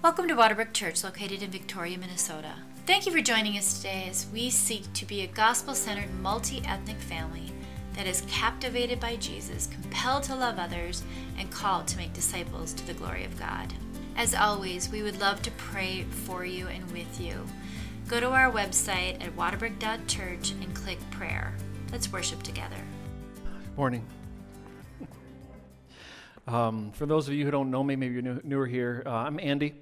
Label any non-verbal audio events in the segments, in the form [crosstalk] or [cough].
Welcome to Waterbrooke Church, located in Victoria, Minnesota. Thank you for joining us today as we seek to be a gospel centered, multi ethnic family that is captivated by Jesus, compelled to love others, and called to make disciples to the glory of God. As always, we would love to pray for you and with you. Go to our website at waterbrooke.church and click prayer. Let's worship together. Morning. Um, for those of you who don't know me, maybe you're new, newer here, uh, I'm Andy.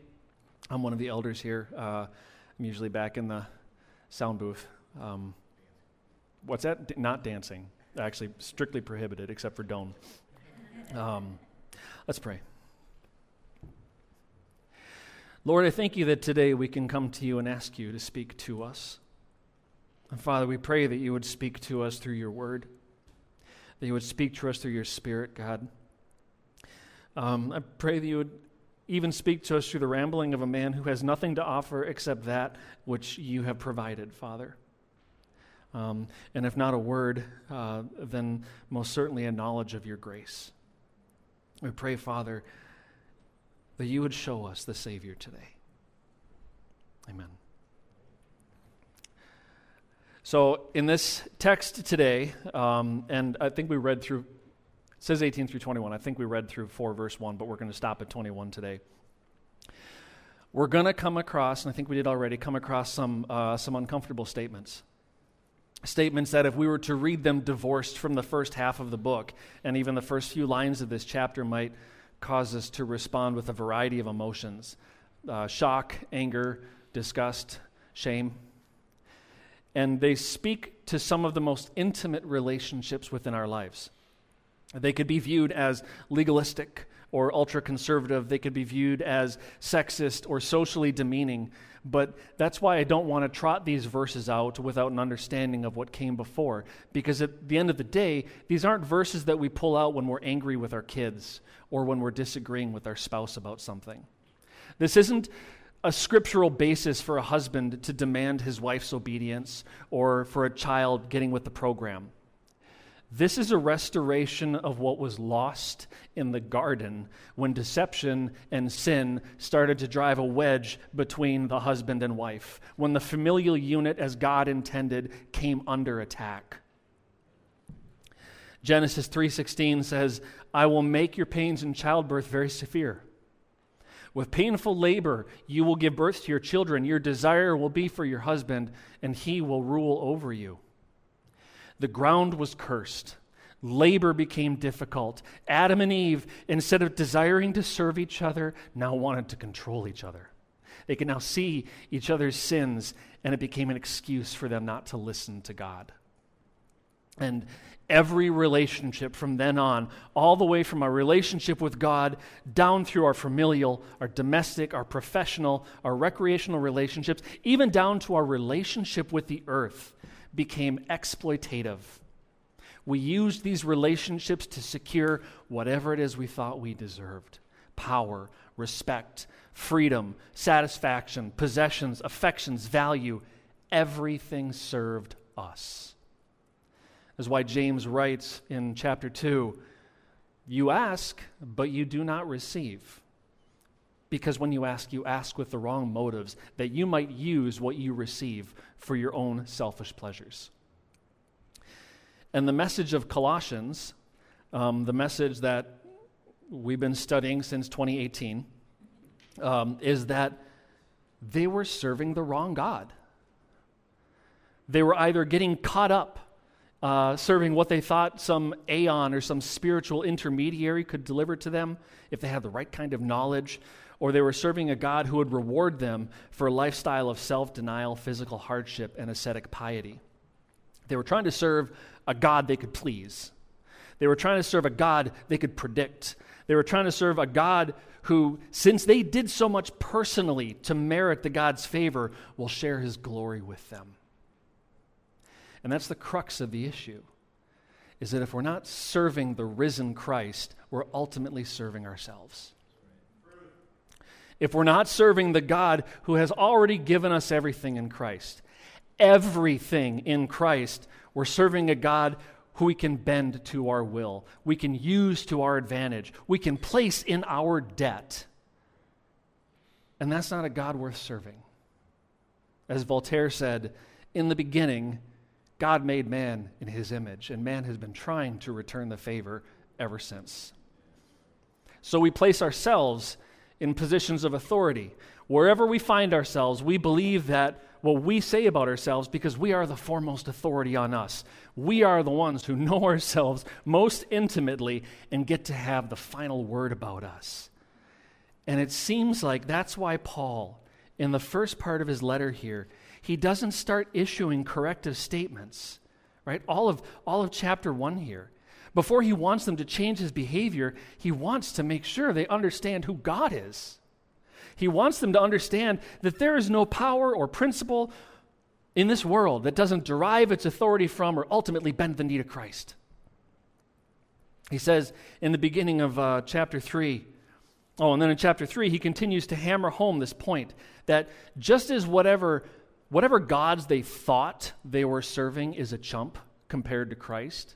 I'm one of the elders here. Uh, I'm usually back in the sound booth. Um, what's that? D- not dancing. Actually, strictly prohibited, except for Doan. Um, let's pray. Lord, I thank you that today we can come to you and ask you to speak to us. And Father, we pray that you would speak to us through your word, that you would speak to us through your spirit, God. Um, I pray that you would even speak to us through the rambling of a man who has nothing to offer except that which you have provided, Father. Um, and if not a word, uh, then most certainly a knowledge of your grace. We pray, Father, that you would show us the Savior today. Amen. So, in this text today, um, and I think we read through says 18 through 21. I think we read through 4, verse 1, but we're going to stop at 21 today. We're going to come across, and I think we did already, come across some, uh, some uncomfortable statements. Statements that, if we were to read them divorced from the first half of the book, and even the first few lines of this chapter, might cause us to respond with a variety of emotions uh, shock, anger, disgust, shame. And they speak to some of the most intimate relationships within our lives. They could be viewed as legalistic or ultra conservative. They could be viewed as sexist or socially demeaning. But that's why I don't want to trot these verses out without an understanding of what came before. Because at the end of the day, these aren't verses that we pull out when we're angry with our kids or when we're disagreeing with our spouse about something. This isn't a scriptural basis for a husband to demand his wife's obedience or for a child getting with the program. This is a restoration of what was lost in the garden when deception and sin started to drive a wedge between the husband and wife, when the familial unit, as God intended, came under attack. Genesis 3:16 says, "I will make your pains in childbirth very severe. With painful labor you will give birth to your children. Your desire will be for your husband, and he will rule over you." The ground was cursed. Labor became difficult. Adam and Eve, instead of desiring to serve each other, now wanted to control each other. They could now see each other's sins, and it became an excuse for them not to listen to God. And every relationship from then on, all the way from our relationship with God down through our familial, our domestic, our professional, our recreational relationships, even down to our relationship with the earth, became exploitative. We used these relationships to secure whatever it is we thought we deserved power, respect, freedom, satisfaction, possessions, affections, value. Everything served us. That's why James writes in chapter 2 You ask, but you do not receive. Because when you ask, you ask with the wrong motives, that you might use what you receive for your own selfish pleasures. And the message of Colossians, um, the message that we've been studying since 2018, um, is that they were serving the wrong God. They were either getting caught up uh, serving what they thought some aeon or some spiritual intermediary could deliver to them if they had the right kind of knowledge, or they were serving a God who would reward them for a lifestyle of self denial, physical hardship, and ascetic piety. They were trying to serve a God they could please. They were trying to serve a God they could predict. They were trying to serve a God who, since they did so much personally to merit the God's favor, will share his glory with them. And that's the crux of the issue. Is that if we're not serving the risen Christ, we're ultimately serving ourselves if we're not serving the God who has already given us everything in Christ. Everything in Christ, we're serving a God who we can bend to our will, we can use to our advantage, we can place in our debt. And that's not a God worth serving. As Voltaire said, in the beginning, God made man in his image, and man has been trying to return the favor ever since. So we place ourselves in positions of authority. Wherever we find ourselves, we believe that what we say about ourselves because we are the foremost authority on us. We are the ones who know [laughs] ourselves most intimately and get to have the final word about us. And it seems like that's why Paul, in the first part of his letter here, he doesn't start issuing corrective statements, right? All of, all of chapter one here. Before he wants them to change his behavior, he wants to make sure they understand who God is. He wants them to understand that there is no power or principle in this world that doesn't derive its authority from or ultimately bend the knee to Christ. He says in the beginning of uh, chapter 3, oh, and then in chapter 3, he continues to hammer home this point that just as whatever, whatever gods they thought they were serving is a chump compared to Christ,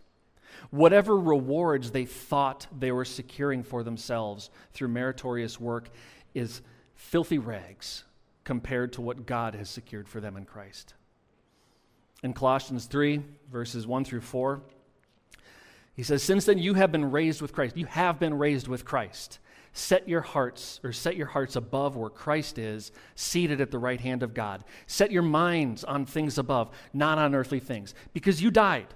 whatever rewards they thought they were securing for themselves through meritorious work is filthy rags compared to what God has secured for them in Christ. In Colossians 3, verses 1 through 4, he says, Since then you have been raised with Christ. You have been raised with Christ. Set your hearts, or set your hearts above where Christ is, seated at the right hand of God. Set your minds on things above, not on earthly things, because you died.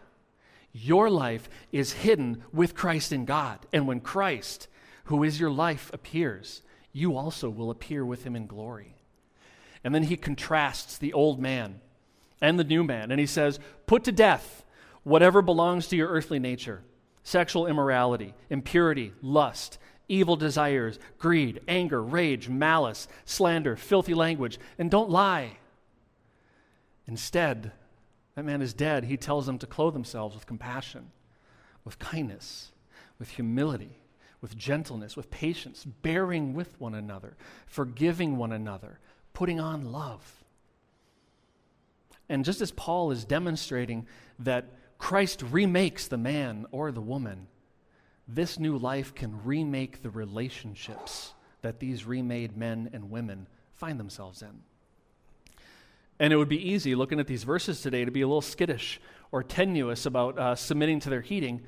Your life is hidden with Christ in God. And when Christ, who is your life, appears, you also will appear with him in glory. And then he contrasts the old man and the new man, and he says, Put to death whatever belongs to your earthly nature sexual immorality, impurity, lust, evil desires, greed, anger, rage, malice, slander, filthy language, and don't lie. Instead, that man is dead. He tells them to clothe themselves with compassion, with kindness, with humility with gentleness, with patience, bearing with one another, forgiving one another, putting on love. And just as Paul is demonstrating that Christ remakes the man or the woman, this new life can remake the relationships that these remade men and women find themselves in. And it would be easy, looking at these verses today, to be a little skittish or tenuous about uh, submitting to their heating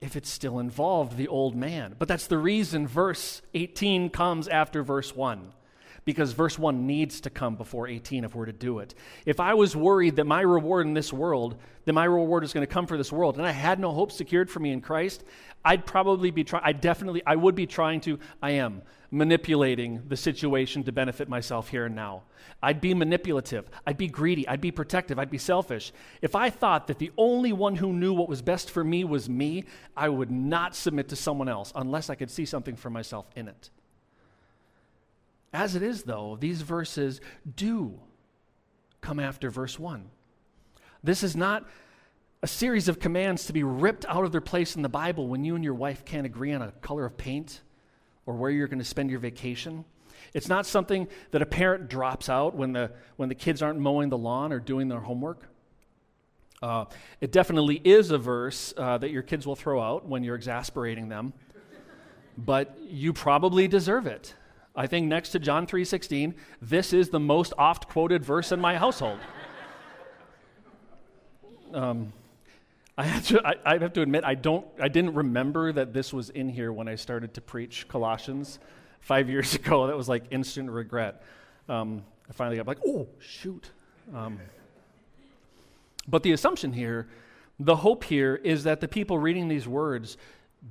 if it still involved the old man. But that's the reason verse 18 comes after verse 1. Because verse 1 needs to come before 18 if we're to do it. If I was worried that my reward in this world, that my reward is going to come for this world, and I had no hope secured for me in Christ, I'd probably be trying, I definitely, I would be trying to, I am, manipulating the situation to benefit myself here and now. I'd be manipulative. I'd be greedy. I'd be protective. I'd be selfish. If I thought that the only one who knew what was best for me was me, I would not submit to someone else unless I could see something for myself in it. As it is, though, these verses do come after verse 1. This is not a series of commands to be ripped out of their place in the Bible when you and your wife can't agree on a color of paint or where you're going to spend your vacation. It's not something that a parent drops out when the, when the kids aren't mowing the lawn or doing their homework. Uh, it definitely is a verse uh, that your kids will throw out when you're exasperating them, but you probably deserve it. I think next to John 3:16, this is the most oft quoted verse in my household. Um, I have, to, I, I have to admit, I, don't, I didn't remember that this was in here when I started to preach Colossians five years [laughs] ago. That was like instant regret. Um, I finally got like, oh, shoot. Um, but the assumption here, the hope here, is that the people reading these words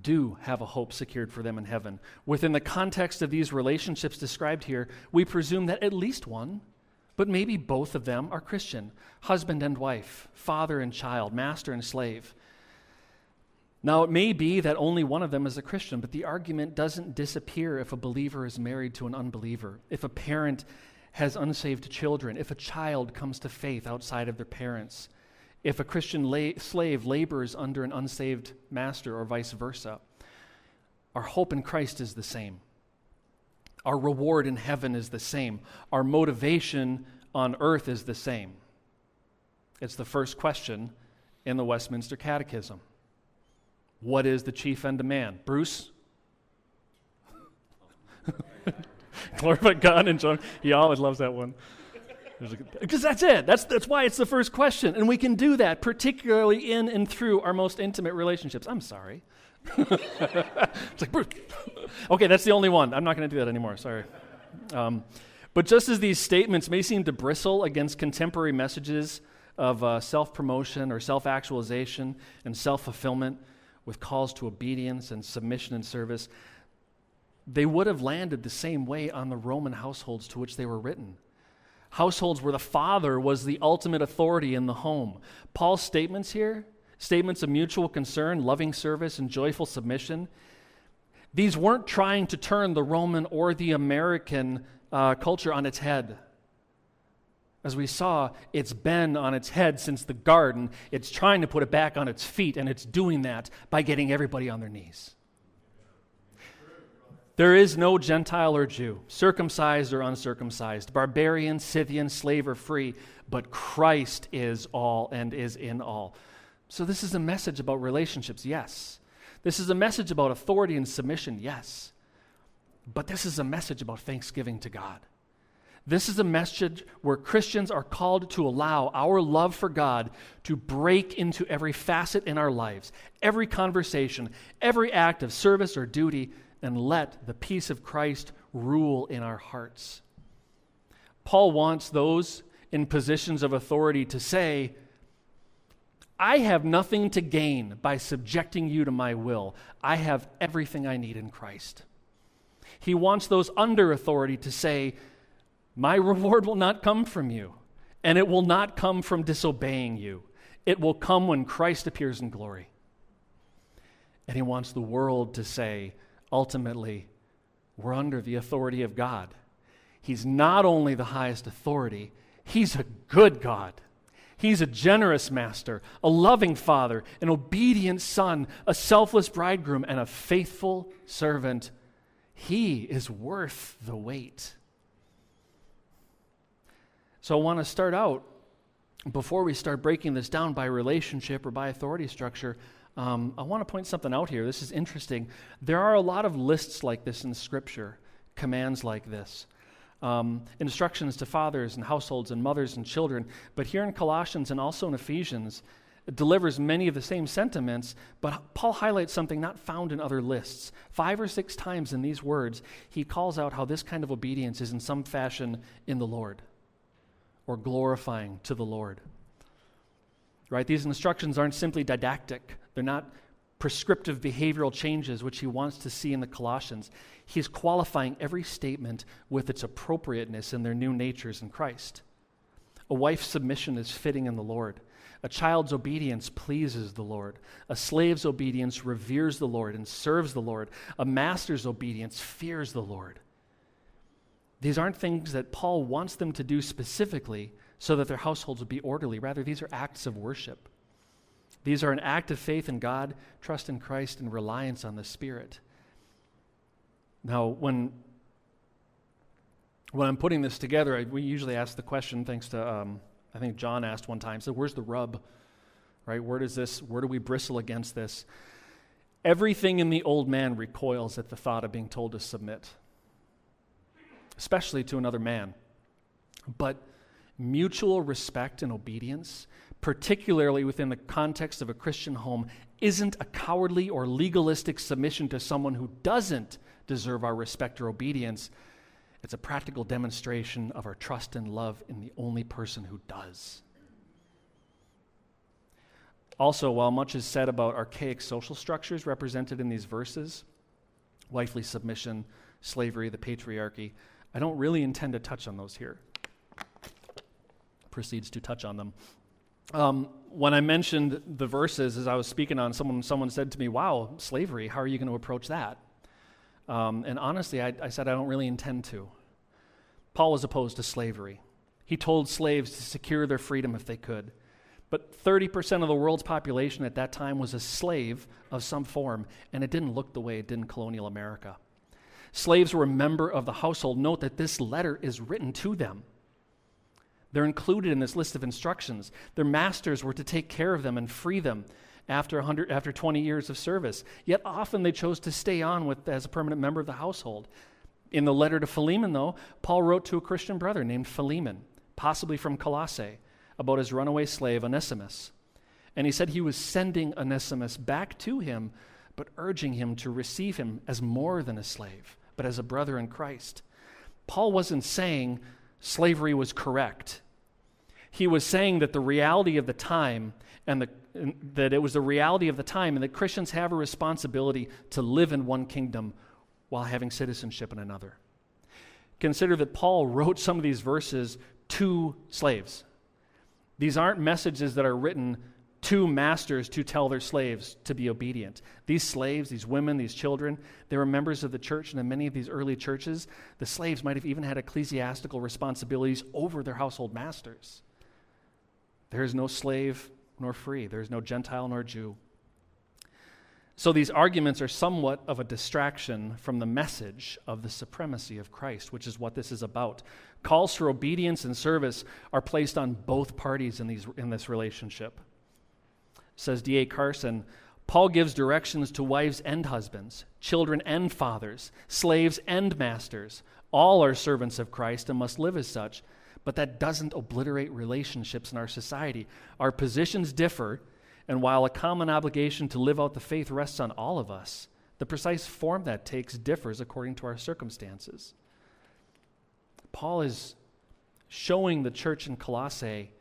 do have a hope secured for them in heaven. Within the context of these relationships described here, we presume that at least one but maybe both of them are Christian husband and wife, father and child, master and slave. Now, it may be that only one of them is a Christian, but the argument doesn't disappear if a believer is married to an unbeliever, if a parent has unsaved children, if a child comes to faith outside of their parents, if a Christian la- slave labors under an unsaved master, or vice versa. Our hope in Christ is the same. Our reward in heaven is the same. Our motivation on earth is the same. It's the first question in the Westminster Catechism. What is the chief end of man? Bruce? [laughs] Glorify God and John. He always loves that one. Because that's it. That's, that's why it's the first question. And we can do that, particularly in and through our most intimate relationships. I'm sorry. [laughs] it's like, okay, that's the only one. I'm not going to do that anymore. Sorry. Um, but just as these statements may seem to bristle against contemporary messages of uh, self promotion or self actualization and self fulfillment with calls to obedience and submission and service, they would have landed the same way on the Roman households to which they were written. Households where the father was the ultimate authority in the home. Paul's statements here, statements of mutual concern, loving service, and joyful submission, these weren't trying to turn the Roman or the American uh, culture on its head. As we saw, it's been on its head since the garden. It's trying to put it back on its feet, and it's doing that by getting everybody on their knees. There is no Gentile or Jew, circumcised or uncircumcised, barbarian, Scythian, slave or free, but Christ is all and is in all. So, this is a message about relationships, yes. This is a message about authority and submission, yes. But this is a message about thanksgiving to God. This is a message where Christians are called to allow our love for God to break into every facet in our lives, every conversation, every act of service or duty and let the peace of Christ rule in our hearts. Paul wants those in positions of authority to say, I have nothing to gain by subjecting you to my will. I have everything I need in Christ. He wants those under authority to say, My reward will not come from you, and it will not come from disobeying you. It will come when Christ appears in glory. And he wants the world to say, ultimately, we're under the authority of God. He's not only the highest authority, He's a good God. He's a generous master, a loving father, an obedient son, a selfless bridegroom, and a faithful servant. He is worth the wait. So I want to start out, before we start breaking this down by relationship or by authority structure, um, I want to point something out here. This is interesting. There are a lot of lists like this in Scripture, commands like this. Um, instructions to fathers and households and mothers and children. But here in Colossians and also in Ephesians, it delivers many of the same sentiments, but Paul highlights something not found in other lists. Five or six times in these words, he calls out how this kind of obedience is in some fashion in the Lord or glorifying to the Lord. Right? These instructions aren't simply didactic, they're not prescriptive behavioral changes which he wants to see in the Colossians. He's qualifying every statement with its appropriateness in their new natures in Christ. A wife's submission is fitting in the Lord. A child's obedience pleases the Lord. A slave's obedience reveres the Lord and serves the Lord. A master's obedience fears the Lord. These aren't things that Paul wants them to do specifically so that their households would be orderly. Rather, these are acts of worship. These are an act of faith in God, trust in Christ, and reliance on the Spirit. Now, when when I'm putting this together, I, we usually ask the question, thanks to um, I think John asked one time, so where's the rub? Right? Where does this? Where do we bristle against this? Everything in the old man recoils at the thought of being told to submit, especially to another man. But mutual respect and obedience particularly within the context of a Christian home, isn't a cowardly or legalistic submission to someone who doesn't deserve our respect or obedience. It's a practical demonstration of our trust and love in the only person who does. Also, while much is said about archaic social structures represented in these verses, wifely submission, slavery, the patriarchy, I don't really intend to touch on those here. Proceeds to touch on them um, when I mentioned the verses as I was speaking on, someone, someone said to me, Wow, slavery, how are you going to approach that? Um, and honestly, I, I said, I don't really intend to. Paul was opposed to slavery. He told slaves to secure their freedom if they could. But 30% of the world's population at that time was a slave of some form, and it didn't look the way it did in colonial America. Slaves were a member of the household. Note that this letter is written to them. They're included in this list of instructions. Their masters were to take care of them and free them after, 100, after 20 years of service. Yet often they chose to stay on with, as a permanent member of the household. In the letter to Philemon, though, Paul wrote to a Christian brother named Philemon, possibly from Colossae, about his runaway slave Onesimus. And he said he was sending Onesimus back to him, but urging him to receive him as more than a slave, but as a brother in Christ. Paul wasn't saying slavery was correct. He was saying that the reality of the time and, the, and that it was the reality of the time and that Christians have a responsibility to live in one kingdom while having citizenship in another. Consider that Paul wrote some of these verses to slaves. These aren't messages that are written to masters to tell their slaves to be obedient. These slaves, these women, these children, they were members of the church, and in many of these early churches, the slaves might have even had ecclesiastical responsibilities over their household masters. There is no slave nor free, there is no Gentile nor Jew. So these arguments are somewhat of a distraction from the message of the supremacy of Christ, which is what this is about. Calls for obedience and service are placed on both parties in, these, in this relationship. Says D.A. Carson, Paul gives directions to wives and husbands, children and fathers, slaves and masters. All are servants of Christ and must live as such. But that doesn't obliterate relationships in our society. Our positions differ, and while a common obligation to live out the faith rests on all of us, the precise form that takes differs according to our circumstances. Paul is showing the church in Colossae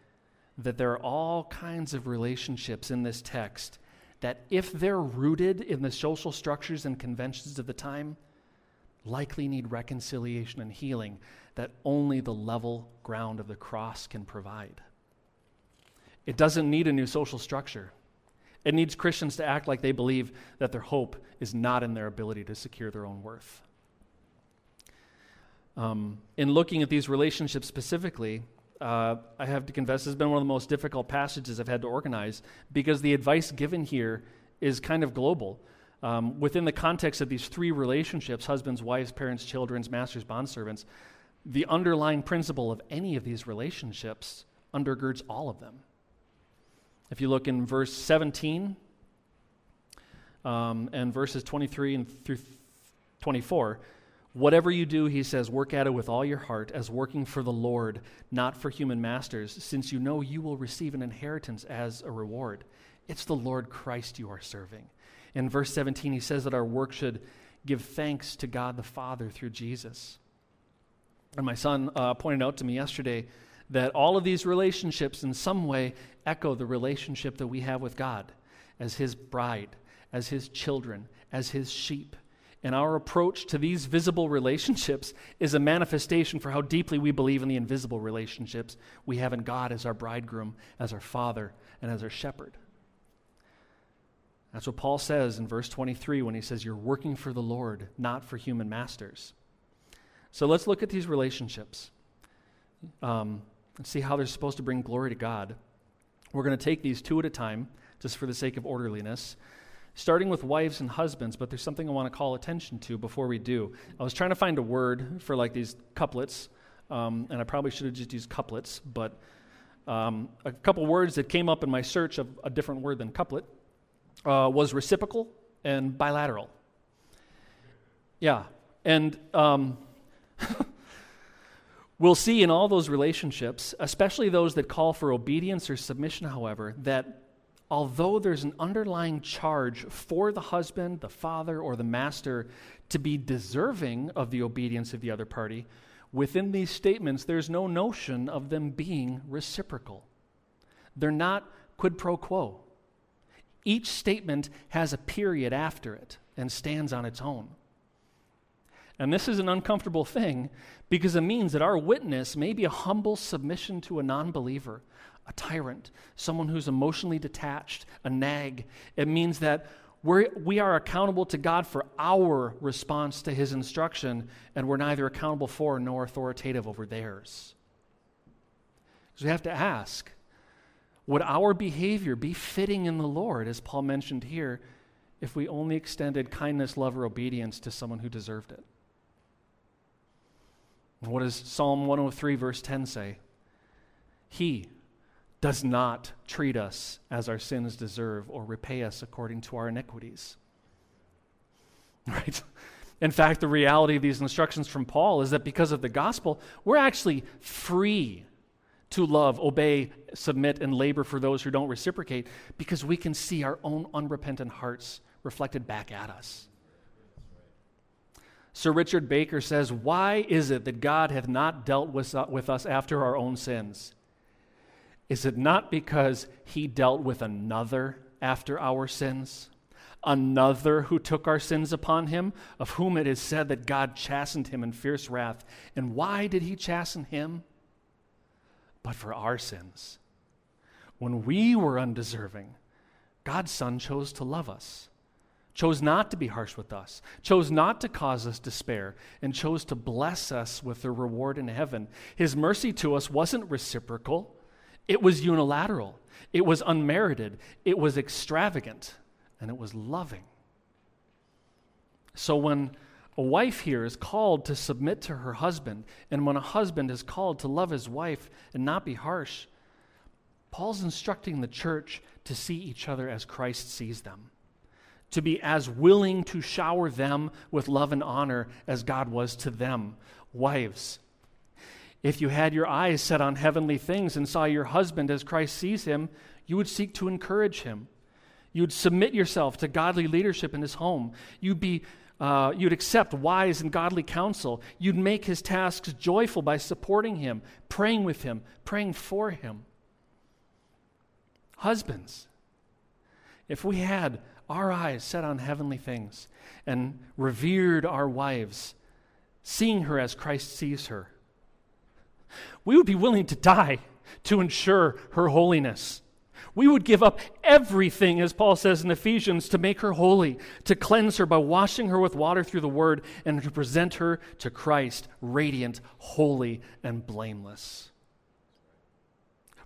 that there are all kinds of relationships in this text that, if they're rooted in the social structures and conventions of the time, likely need reconciliation and healing that only the level ground of the cross can provide. It doesn't need a new social structure. It needs Christians to act like they believe that their hope is not in their ability to secure their own worth. Um, in looking at these relationships specifically, uh, I have to confess, has been one of the most difficult passages I've had to organize because the advice given here is kind of global. Um, within the context of these three relationships husbands, wives, parents, children, masters, bondservants the underlying principle of any of these relationships undergirds all of them. If you look in verse 17 um, and verses 23 and through 24, whatever you do, he says, work at it with all your heart as working for the Lord, not for human masters, since you know you will receive an inheritance as a reward. It's the Lord Christ you are serving. In verse 17, he says that our work should give thanks to God the Father through Jesus. And my son uh, pointed out to me yesterday that all of these relationships in some way echo the relationship that we have with God as His bride, as His children, as His sheep. And our approach to these visible relationships is a manifestation for how deeply we believe in the invisible relationships we have in God as our bridegroom, as our father, and as our shepherd. That's what Paul says in verse 23 when he says, You're working for the Lord, not for human masters. So let's look at these relationships um, and see how they're supposed to bring glory to God. We're going to take these two at a time, just for the sake of orderliness, starting with wives and husbands, but there's something I want to call attention to before we do. I was trying to find a word for like these couplets, um, and I probably should have just used couplets, but um, a couple words that came up in my search of a different word than couplet uh, was reciprocal and bilateral. Yeah, and um, [laughs] we'll see in all those relationships, especially those that call for obedience or submission, however, that although there's an underlying charge for the husband, the father, or the master to be deserving of the obedience of the other party, within these statements, there's no notion of them being reciprocal. They're not quid pro quo. Each statement has a period after it and stands on its own. And this is an uncomfortable thing because it means that our witness may be a humble submission to a non believer, a tyrant, someone who's emotionally detached, a nag. It means that we're, we are accountable to God for our response to his instruction, and we're neither accountable for nor authoritative over theirs. So we have to ask would our behavior be fitting in the Lord, as Paul mentioned here, if we only extended kindness, love, or obedience to someone who deserved it? What does Psalm 103, verse 10 say? He does not treat us as our sins deserve or repay us according to our iniquities. [laughs] Right? In fact, the reality of these instructions from Paul is that because of the gospel, we're actually free to love, obey, submit, and labor for those who don't reciprocate because we can see our own unrepentant hearts reflected back at us. Sir Richard Baker says, Why is it that God hath not dealt with, us after our own sins? Is it not because he dealt with another after our sins? Another who took our sins upon him, of whom it is said that God chastened him in fierce wrath. And why did he chasten him? But for our sins. When we were undeserving, God's Son chose to love us, chose not to be harsh with us, chose not to cause us despair, and chose to bless us with a reward in heaven. His mercy to us wasn't reciprocal, it was unilateral, it was unmerited, it was extravagant and it was loving. So when a wife here is called to submit to her husband, and when a husband is called to love his wife and not be harsh, Paul's instructing the church to see each other as Christ sees them, to be as willing to shower them with love and honor as God was to them. Wives, if you had your eyes set on heavenly things and saw your husband as Christ sees him, you would seek to encourage him You'd submit yourself to godly leadership in his home. You'd be uh, you'd accept wise and godly counsel. You'd make his tasks joyful by supporting him, praying with him, praying for him. Husbands, if we had our eyes set on heavenly things and revered our wives, seeing her as Christ sees her, we would be willing to die to ensure her holiness. We would give up everything, as Paul says in Ephesians, to make her holy, to cleanse her by washing her with water through the word, and to present her to Christ, radiant, holy, and blameless.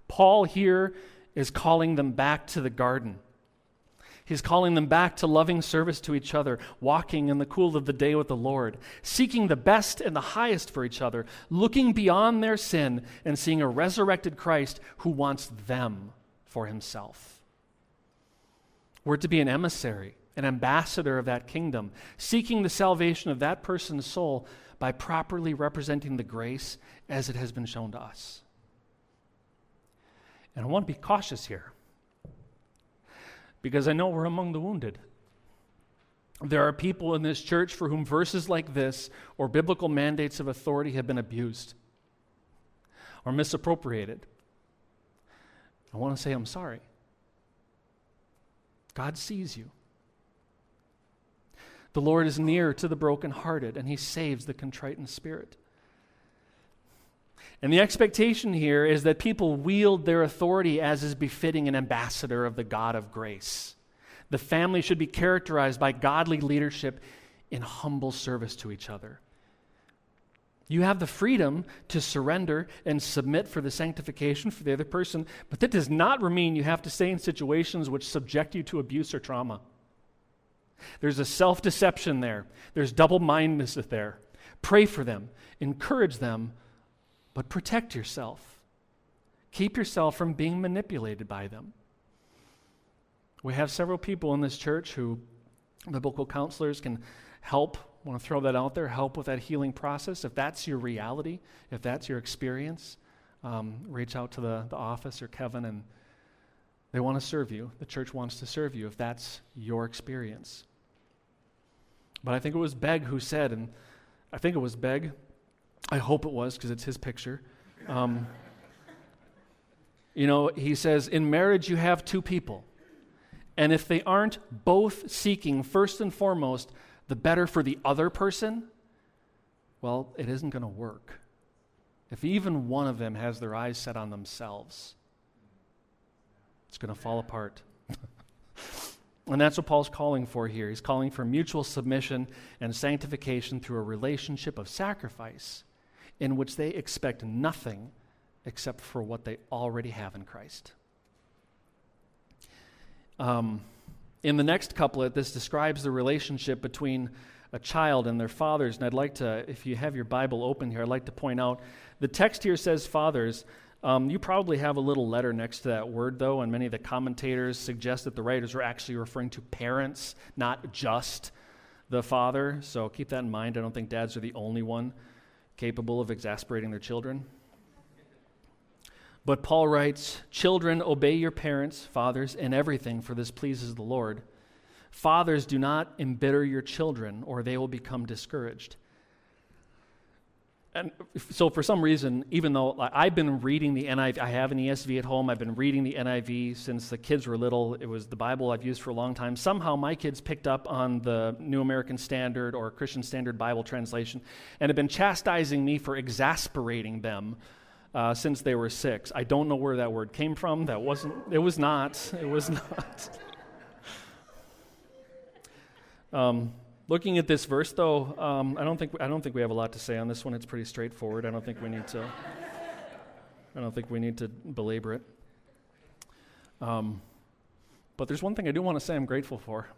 Paul here is calling them back to the garden. He's calling them back to loving service to each other, walking in the cool of the day with the Lord, seeking the best and the highest for each other, looking beyond their sin and seeing a resurrected Christ who wants them for himself. We're to be an emissary, an ambassador of that kingdom, seeking the salvation of that person's soul by properly representing the grace as it has been shown to us. And I want to be cautious here because I know we're among the wounded. There are people in this church for whom verses like this or biblical mandates of authority have been abused or misappropriated. I want to say, I'm sorry. God sees you. The Lord is near to the brokenhearted, and he saves the contrite in spirit. And the expectation here is that people wield their authority as is befitting an ambassador of the God of grace. The family should be characterized by godly leadership in humble service to each other. You have the freedom to surrender and submit for the sanctification for the other person, but that does not mean you have to stay in situations which subject you to abuse or trauma. There's a self deception there, there's double mindedness there. Pray for them, encourage them, but protect yourself. Keep yourself from being manipulated by them. We have several people in this church who biblical counselors can help I want to throw that out there, help with that healing process. If that's your reality, if that's your experience, um, reach out to the, the office or Kevin, and they want to serve you. The church wants to serve you if that's your experience. But I think it was Begg who said, and I think it was Begg, I hope it was because it's his picture. Um, you know, he says, in marriage, you have two people. And if they aren't both seeking, first and foremost, the better for the other person, well, it isn't going to work. If even one of them has their eyes set on themselves, it's going to fall apart. [laughs] and that's what Paul's calling for here. He's calling for mutual submission and sanctification through a relationship of sacrifice in which they expect nothing except for what they already have in Christ. Um, in the next couplet, this describes the relationship between a child and their fathers. And I'd like to, if you have your Bible open here, I'd like to point out the text here says fathers. Um, you probably have a little letter next to that word, though, and many of the commentators suggest that the writers are actually referring to parents, not just the father, so keep that in mind. I don't think dads are the only one capable of exasperating their children. But Paul writes, Children, obey your parents, fathers, in everything, for this pleases the Lord. Fathers, do not embitter your children, or they will become discouraged. And so, for some reason, even though I've been reading the NIV, I have an ESV at home, I've been reading the NIV since the kids were little. It was the Bible I've used for a long time. Somehow, my kids picked up on the New American Standard or Christian Standard Bible translation and have been chastising me for exasperating them uh, since they were six. I don't know where that word came from. That wasn't, it was not. It was not. [laughs] um, looking at this verse, though, um, I, don't think, I don't think we have a lot to say on this one. It's pretty straightforward. I don't think we need to, I don't think we need to belabor it. Um, but there's one thing I do want to say I'm grateful for.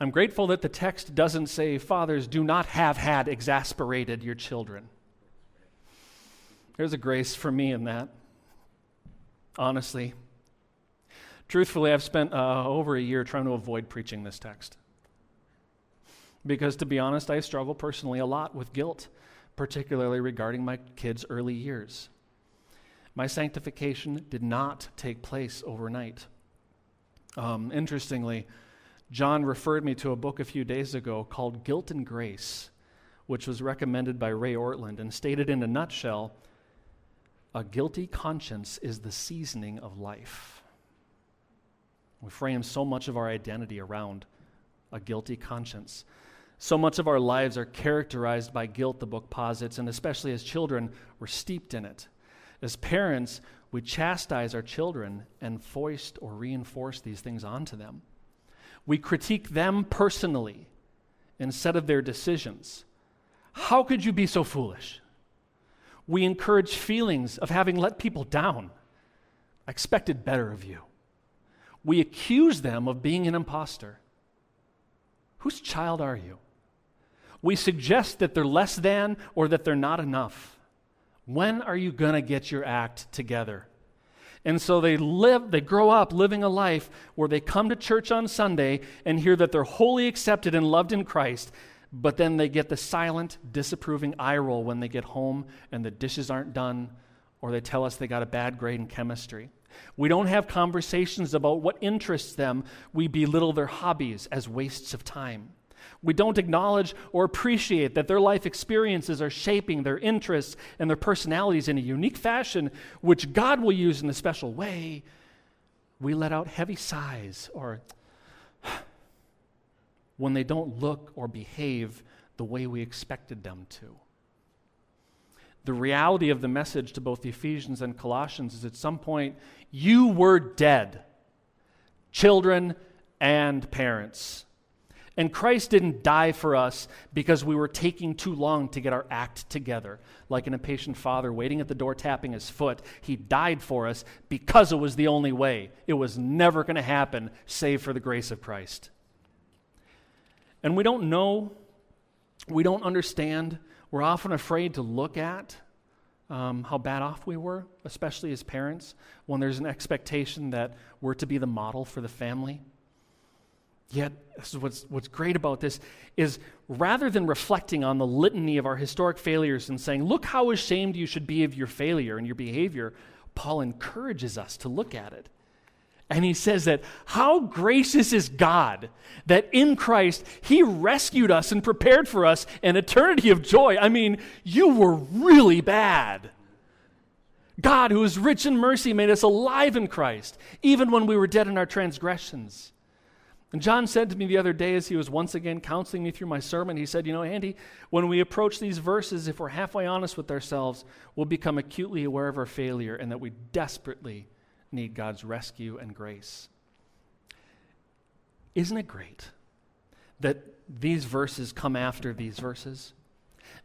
I'm grateful that the text doesn't say, Fathers, do not have had exasperated your children. There's a grace for me in that, honestly. Truthfully, I've spent uh, over a year trying to avoid preaching this text. Because to be honest, I struggle personally a lot with guilt, particularly regarding my kids' early years. My sanctification did not take place overnight. Um, interestingly, John referred me to a book a few days ago called Guilt and Grace, which was recommended by Ray Ortlund and stated in a nutshell a guilty conscience is the seasoning of life. We frame so much of our identity around a guilty conscience. So much of our lives are characterized by guilt, the book posits, and especially as children, we're steeped in it. As parents, we chastise our children and foist or reinforce these things onto them. We critique them personally instead of their decisions. How could you be so foolish? we encourage feelings of having let people down. I expected better of you. We accuse them of being an impostor. Whose child are you? We suggest that they're less than or that they're not enough. When are you going to get your act together? And so they live, they grow up living a life where they come to church on Sunday and hear that they're wholly accepted and loved in Christ, but then they get the silent, disapproving eye roll when they get home and the dishes aren't done, or they tell us they got a bad grade in chemistry. We don't have conversations about what interests them. We belittle their hobbies as wastes of time. We don't acknowledge or appreciate that their life experiences are shaping their interests and their personalities in a unique fashion, which God will use in a special way. We let out heavy sighs or [sighs] when they don't look or behave the way we expected them to. The reality of the message to both the Ephesians and Colossians is at some point, you were dead, children and parents. And Christ didn't die for us because we were taking too long to get our act together. Like an impatient father waiting at the door tapping his foot. He died for us because it was the only way. It was never going to happen save for the grace of Christ. And we don't know, we don't understand, we're often afraid to look at um, how bad off we were, especially as parents, when there's an expectation that we're to be the model for the family. Yet, this is what's, what's great about this is rather than reflecting on the litany of our historic failures and saying, look how ashamed you should be of your failure and your behavior, Paul encourages us to look at it and he says that how gracious is God that in Christ he rescued us and prepared for us an eternity of joy. I mean, you were really bad. God, who is rich in mercy, made us alive in Christ, even when we were dead in our transgressions. And John said to me the other day as he was once again counseling me through my sermon, he said, You know, Andy, when we approach these verses, if we're halfway honest with ourselves, we'll become acutely aware of our failure and that we desperately need God's rescue and grace. Isn't it great that these verses come after these verses?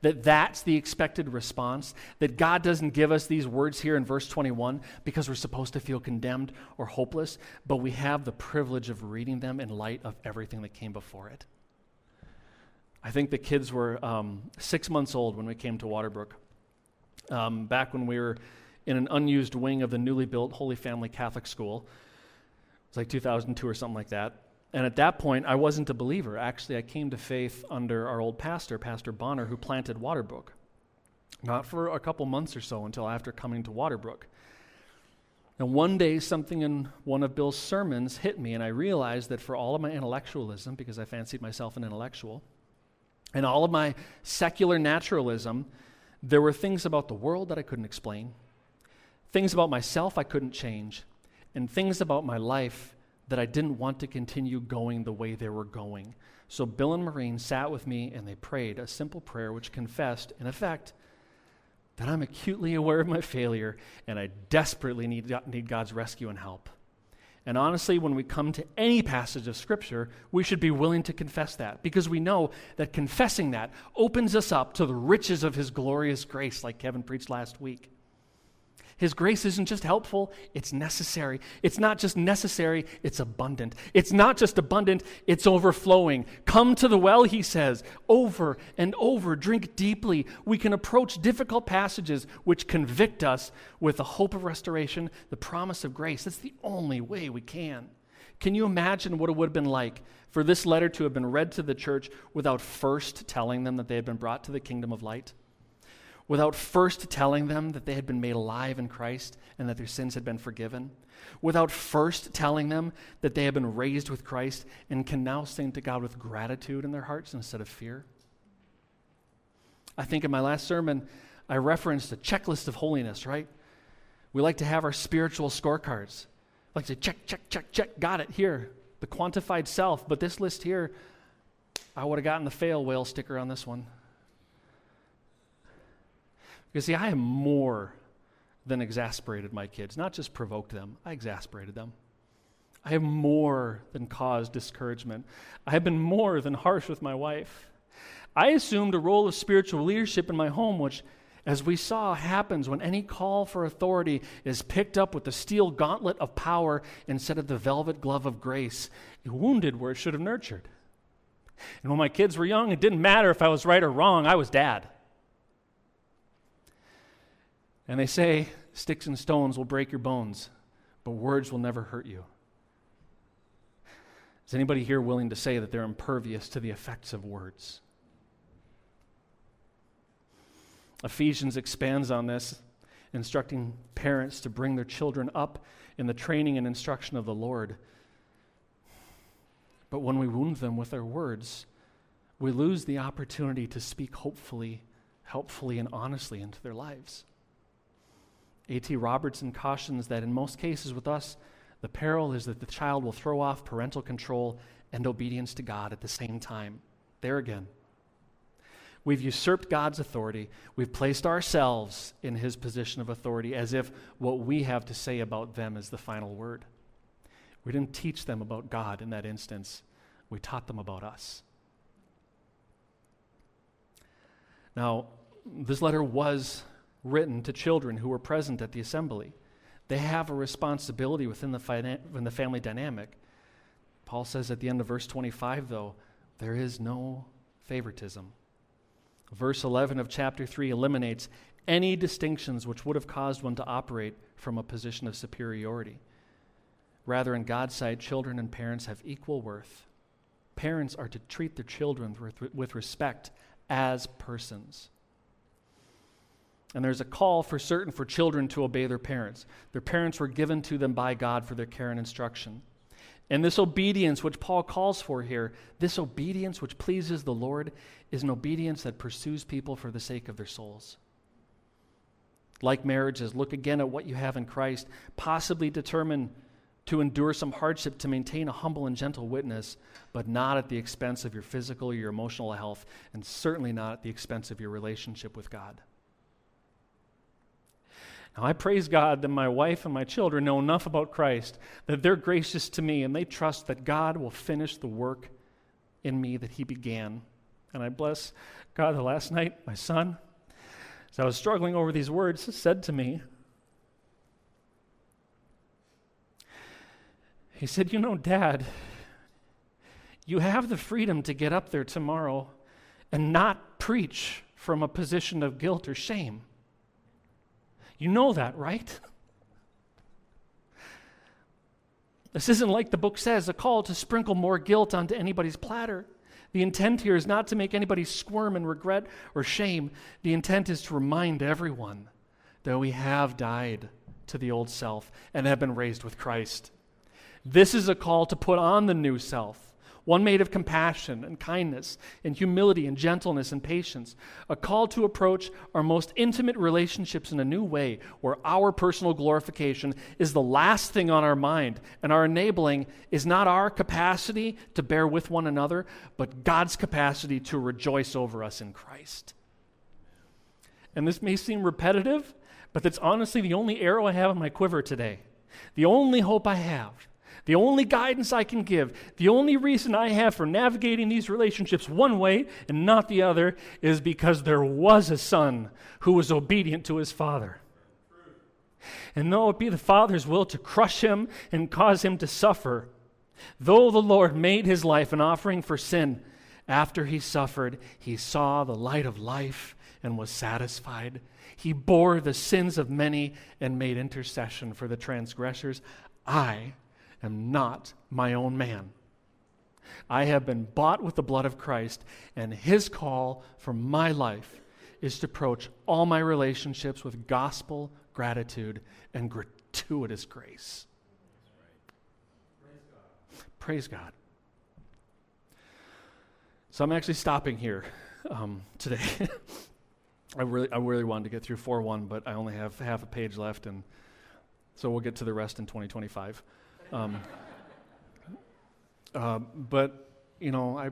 That that's the expected response. That God doesn't give us these words here in verse 21 because we're supposed to feel condemned or hopeless, but we have the privilege of reading them in light of everything that came before it. I think the kids were um, six months old when we came to Waterbrooke. Um, back when we were in an unused wing of the newly built Holy Family Catholic School. It was like 2002 or something like that. And at that point, I wasn't a believer. Actually, I came to faith under our old pastor, Pastor Bonner, who planted Waterbrooke. Not for a couple months or so until after coming to Waterbrooke. And one day, something in one of Bill's sermons hit me, and I realized that for all of my intellectualism, because I fancied myself an intellectual, and all of my secular naturalism, there were things about the world that I couldn't explain, things about myself I couldn't change, and things about my life that I didn't want to continue going the way they were going. So Bill and Maureen sat with me and they prayed a simple prayer which confessed, in effect, that I'm acutely aware of my failure and I desperately need, need God's rescue and help. And honestly, when we come to any passage of Scripture, we should be willing to confess that because we know that confessing that opens us up to the riches of His glorious grace, like Kevin preached last week. His grace isn't just helpful, it's necessary. It's not just necessary, it's abundant. It's not just abundant, it's overflowing. Come to the well, he says, over and over. Drink deeply. We can approach difficult passages which convict us with the hope of restoration, the promise of grace. That's the only way we can. Can you imagine what it would have been like for this letter to have been read to the church without first telling them that they had been brought to the kingdom of light? Without first telling them that they had been made alive in Christ and that their sins had been forgiven, without first telling them that they had been raised with Christ and can now sing to God with gratitude in their hearts instead of fear. I think in my last sermon, I referenced a checklist of holiness, right? We like to have our spiritual scorecards. Like to check, check, check, check, got it here, the quantified self. But this list here, I would have gotten the fail whale sticker on this one. Because, see, I have more than exasperated my kids, not just provoked them, I exasperated them. I have more than caused discouragement. I have been more than harsh with my wife. I assumed a role of spiritual leadership in my home, which, as we saw, happens when any call for authority is picked up with the steel gauntlet of power instead of the velvet glove of grace, wounded where it should have nurtured. And when my kids were young, it didn't matter if I was right or wrong, I was dad. And they say, sticks and stones will break your bones, but words will never hurt you. Is anybody here willing to say that they're impervious to the effects of words? Ephesians expands on this, instructing parents to bring their children up in the training and instruction of the Lord. But when we wound them with our words, we lose the opportunity to speak hopefully, helpfully, and honestly into their lives. A.T. Robertson cautions that in most cases with us, the peril is that the child will throw off parental control and obedience to God at the same time. There again. We've usurped God's authority. We've placed ourselves in his position of authority as if what we have to say about them is the final word. We didn't teach them about God in that instance, we taught them about us. Now, this letter was written to children who were present at the assembly. They have a responsibility within the, fina- the family dynamic. Paul says at the end of verse 25, though, there is no favoritism. Verse 11 of chapter 3 eliminates any distinctions which would have caused one to operate from a position of superiority. Rather, in God's sight, children and parents have equal worth. Parents are to treat their children with, with respect as persons. And there's a call for certain for children to obey their parents. Their parents were given to them by God for their care and instruction. And this obedience, which Paul calls for here, this obedience which pleases the Lord, is an obedience that pursues people for the sake of their souls. Like marriages, look again at what you have in Christ, possibly determine to endure some hardship to maintain a humble and gentle witness, but not at the expense of your physical or your emotional health, and certainly not at the expense of your relationship with God. Now, I praise God that my wife and my children know enough about Christ that they're gracious to me and they trust that God will finish the work in me that He began. And I bless God the last night, my son, as I was struggling over these words, said to me, He said, You know, Dad, you have the freedom to get up there tomorrow and not preach from a position of guilt or shame. You know that, right? [laughs] This isn't like the book says, a call to sprinkle more guilt onto anybody's platter. The intent here is not to make anybody squirm in regret or shame. The intent is to remind everyone that we have died to the old self and have been raised with Christ. This is a call to put on the new self one made of compassion and kindness and humility and gentleness and patience, a call to approach our most intimate relationships in a new way where our personal glorification is the last thing on our mind and our enabling is not our capacity to bear with one another, but God's capacity to rejoice over us in Christ. And this may seem repetitive, but that's honestly the only arrow I have in my quiver today. The only hope I have the only guidance I can give, the only reason I have for navigating these relationships one way and not the other is because there was a son who was obedient to his father. And though it be the Father's will to crush him and cause him to suffer, though the Lord made his life an offering for sin, after he suffered, he saw the light of life and was satisfied. He bore the sins of many and made intercession for the transgressors. I am not my own man. I have been bought with the blood of Christ, and his call for my life is to approach all my relationships with gospel gratitude and gratuitous grace. Praise God. So I'm actually stopping here um, today. [laughs] I really, I really wanted to get through 4 1, but I only have half a page left, and so we'll get to the rest in 2025. Um, uh, but, you know, I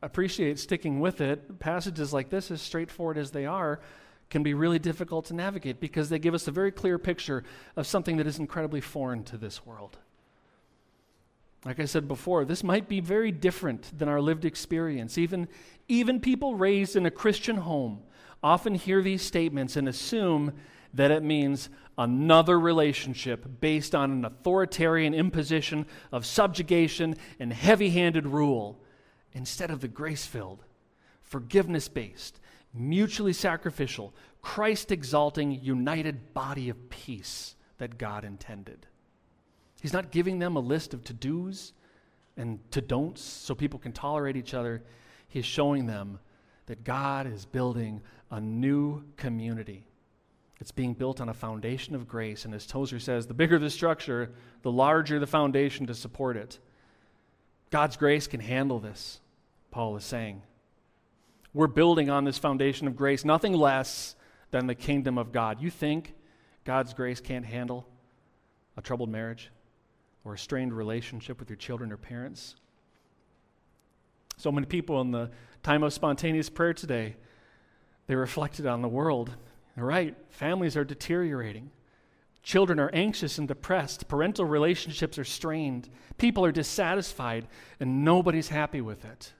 appreciate sticking with it. Passages like this, as straightforward as they are, can be really difficult to navigate because they give us a very clear picture of something that is incredibly foreign to this world. Like I said before, this might be very different than our lived experience. Even, even people raised in a Christian home often hear these statements and assume that it means another relationship based on an authoritarian imposition of subjugation and heavy handed rule instead of the grace filled, forgiveness based, mutually sacrificial, Christ exalting, united body of peace that God intended. He's not giving them a list of to dos and to don'ts so people can tolerate each other. He's showing them that God is building a new community it's being built on a foundation of grace. And as Tozer says, the bigger the structure, the larger the foundation to support it. God's grace can handle this, Paul is saying. We're building on this foundation of grace, nothing less than the kingdom of God. You think God's grace can't handle a troubled marriage or a strained relationship with your children or parents? So many people in the time of spontaneous prayer today, they reflected on the world right? Families are deteriorating. Children are anxious and depressed. Parental relationships are strained. People are dissatisfied, and nobody's happy with it.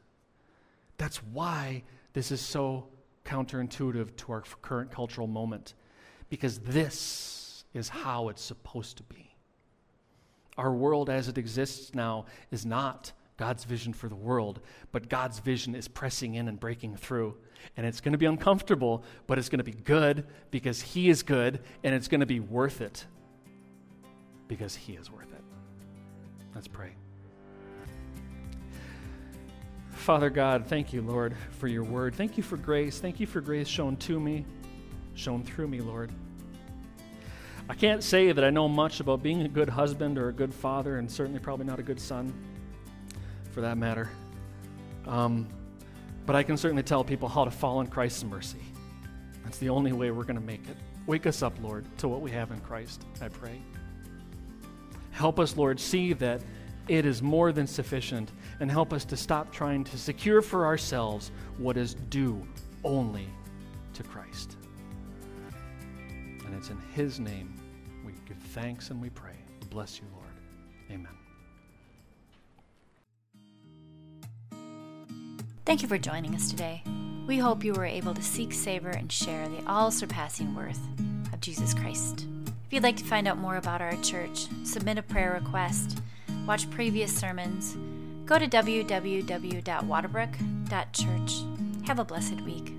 That's why this is so counterintuitive to our current cultural moment, because this is how it's supposed to be. Our world as it exists now is not God's vision for the world, but God's vision is pressing in and breaking through. And it's going to be uncomfortable, but it's going to be good because He is good, and it's going to be worth it because He is worth it. Let's pray. Father God, thank you, Lord, for your word. Thank you for grace. Thank you for grace shown to me, shown through me, Lord. I can't say that I know much about being a good husband or a good father, and certainly probably not a good son for that matter. Um, but I can certainly tell people how to fall in Christ's mercy. That's the only way we're going to make it. Wake us up, Lord, to what we have in Christ, I pray. Help us, Lord, see that it is more than sufficient, and help us to stop trying to secure for ourselves what is due only to Christ. And it's in His name we give thanks and we pray. Bless you, Lord. Amen. Thank you for joining us today. We hope you were able to seek, savor, and share the all surpassing worth of Jesus Christ. If you'd like to find out more about our church, submit a prayer request, watch previous sermons, go to www.waterbrooke.church. Have a blessed week.